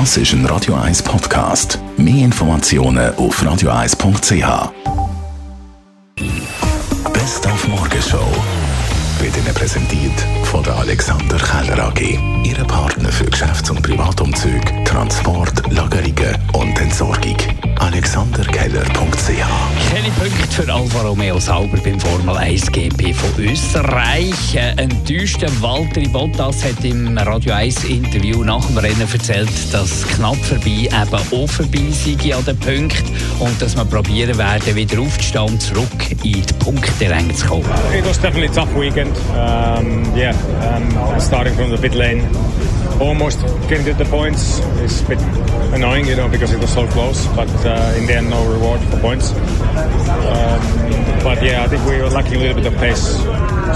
Das ist ein Radio 1 Podcast. Mehr Informationen auf radio1.ch. Best auf Morgenshow wird Ihnen präsentiert von der Alexander Keller AG. Ihre Partner für Geschäfts- und Privatumzüge, Transport, Lagerungen Punkte für Alfa Romeo Sauber beim Formel 1 GP von Österreich. Ein enttäuschter Walter Bottas hat im Radio 1 Interview nach dem Rennen erzählt, dass knapp vorbei eben auch vorbei sei an den Punkten und dass wir probieren werden, wieder aufzustehen und zurück in die Punkteränge zu kommen. It was definitely a tough weekend. Um, yeah, um, starting from the pit lane, almost getting to the points is a bit annoying, you know, because it was so close. But uh, in the end, no reward for points. Um, but yeah, I think we were lacking a little bit of pace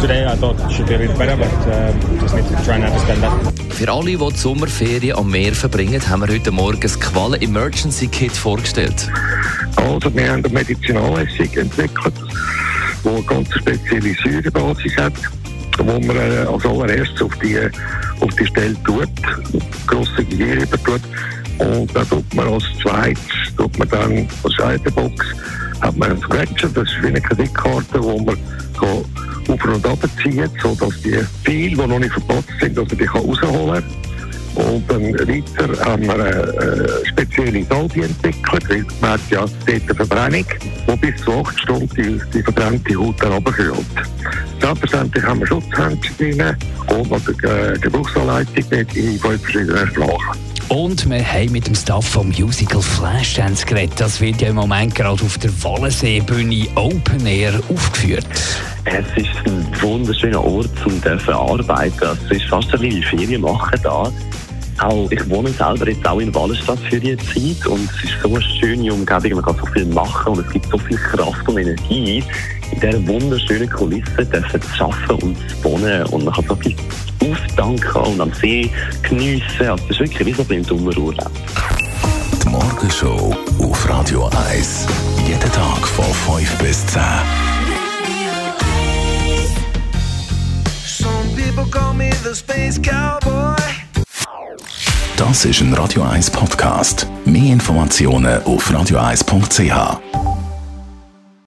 today. I thought it should be a bit better, but um, just need to try and understand that. Für alle, die die Sommerferien am Meer verbringen, haben wir heute Morgen das Qualen Emergency Kit vorgestellt. Also wir haben eine Medizinalessig entwickelt, die eine ganz spezielle Säurebasis hat, wo man äh, als allererstes auf die, auf die Stelle tut, grosse Gier tut. Und dann tut man als zweites, tut man dann als Scheibenbox, hat man einen Scratcher, das ist wie eine Kreditkarte, wo man kann auf und ab zieht, sodass die Pfeile, die noch nicht verpatzt sind, dass man die rausholen kann. Und dann weiter haben wir eine, äh, spezielle Salbe entwickelt, weil man hat ja dort eine Verbrennung, die bis zu acht Stunden die, die verbrannte Haut dann. Selbstverständlich haben wir Schutzhändchen drin und noch die äh, Gebrauchsanleitung mit in fünf verschiedenen Sprachen. Und wir haben mit dem Staff vom Musical Flashdance geredet. Das wird ja im Moment gerade auf der Wallenseebühne Open Air aufgeführt. Es ist ein wunderschöner Ort zum dürfen arbeiten. Es ist fast ein bisschen Ferien machen da. Auch, ich wohne selber jetzt auch in Wallenstadt für die Zeit und es ist so eine schöne Umgebung, man kann so viel machen und es gibt so viel Kraft und Energie in dieser wunderschönen Kulisse dürfen zu arbeiten und zu wohnen und man kann so viel aufdanken und am See geniessen. Also es ist wirklich wie so ein bisschen Sommerurlaub. Die Morgenshow auf Radio 1. Jeden Tag von 5 bis 10. Some people call me the space cowboy. Das ist ein Radio 1 Podcast. Mehr Informationen auf radio1.ch.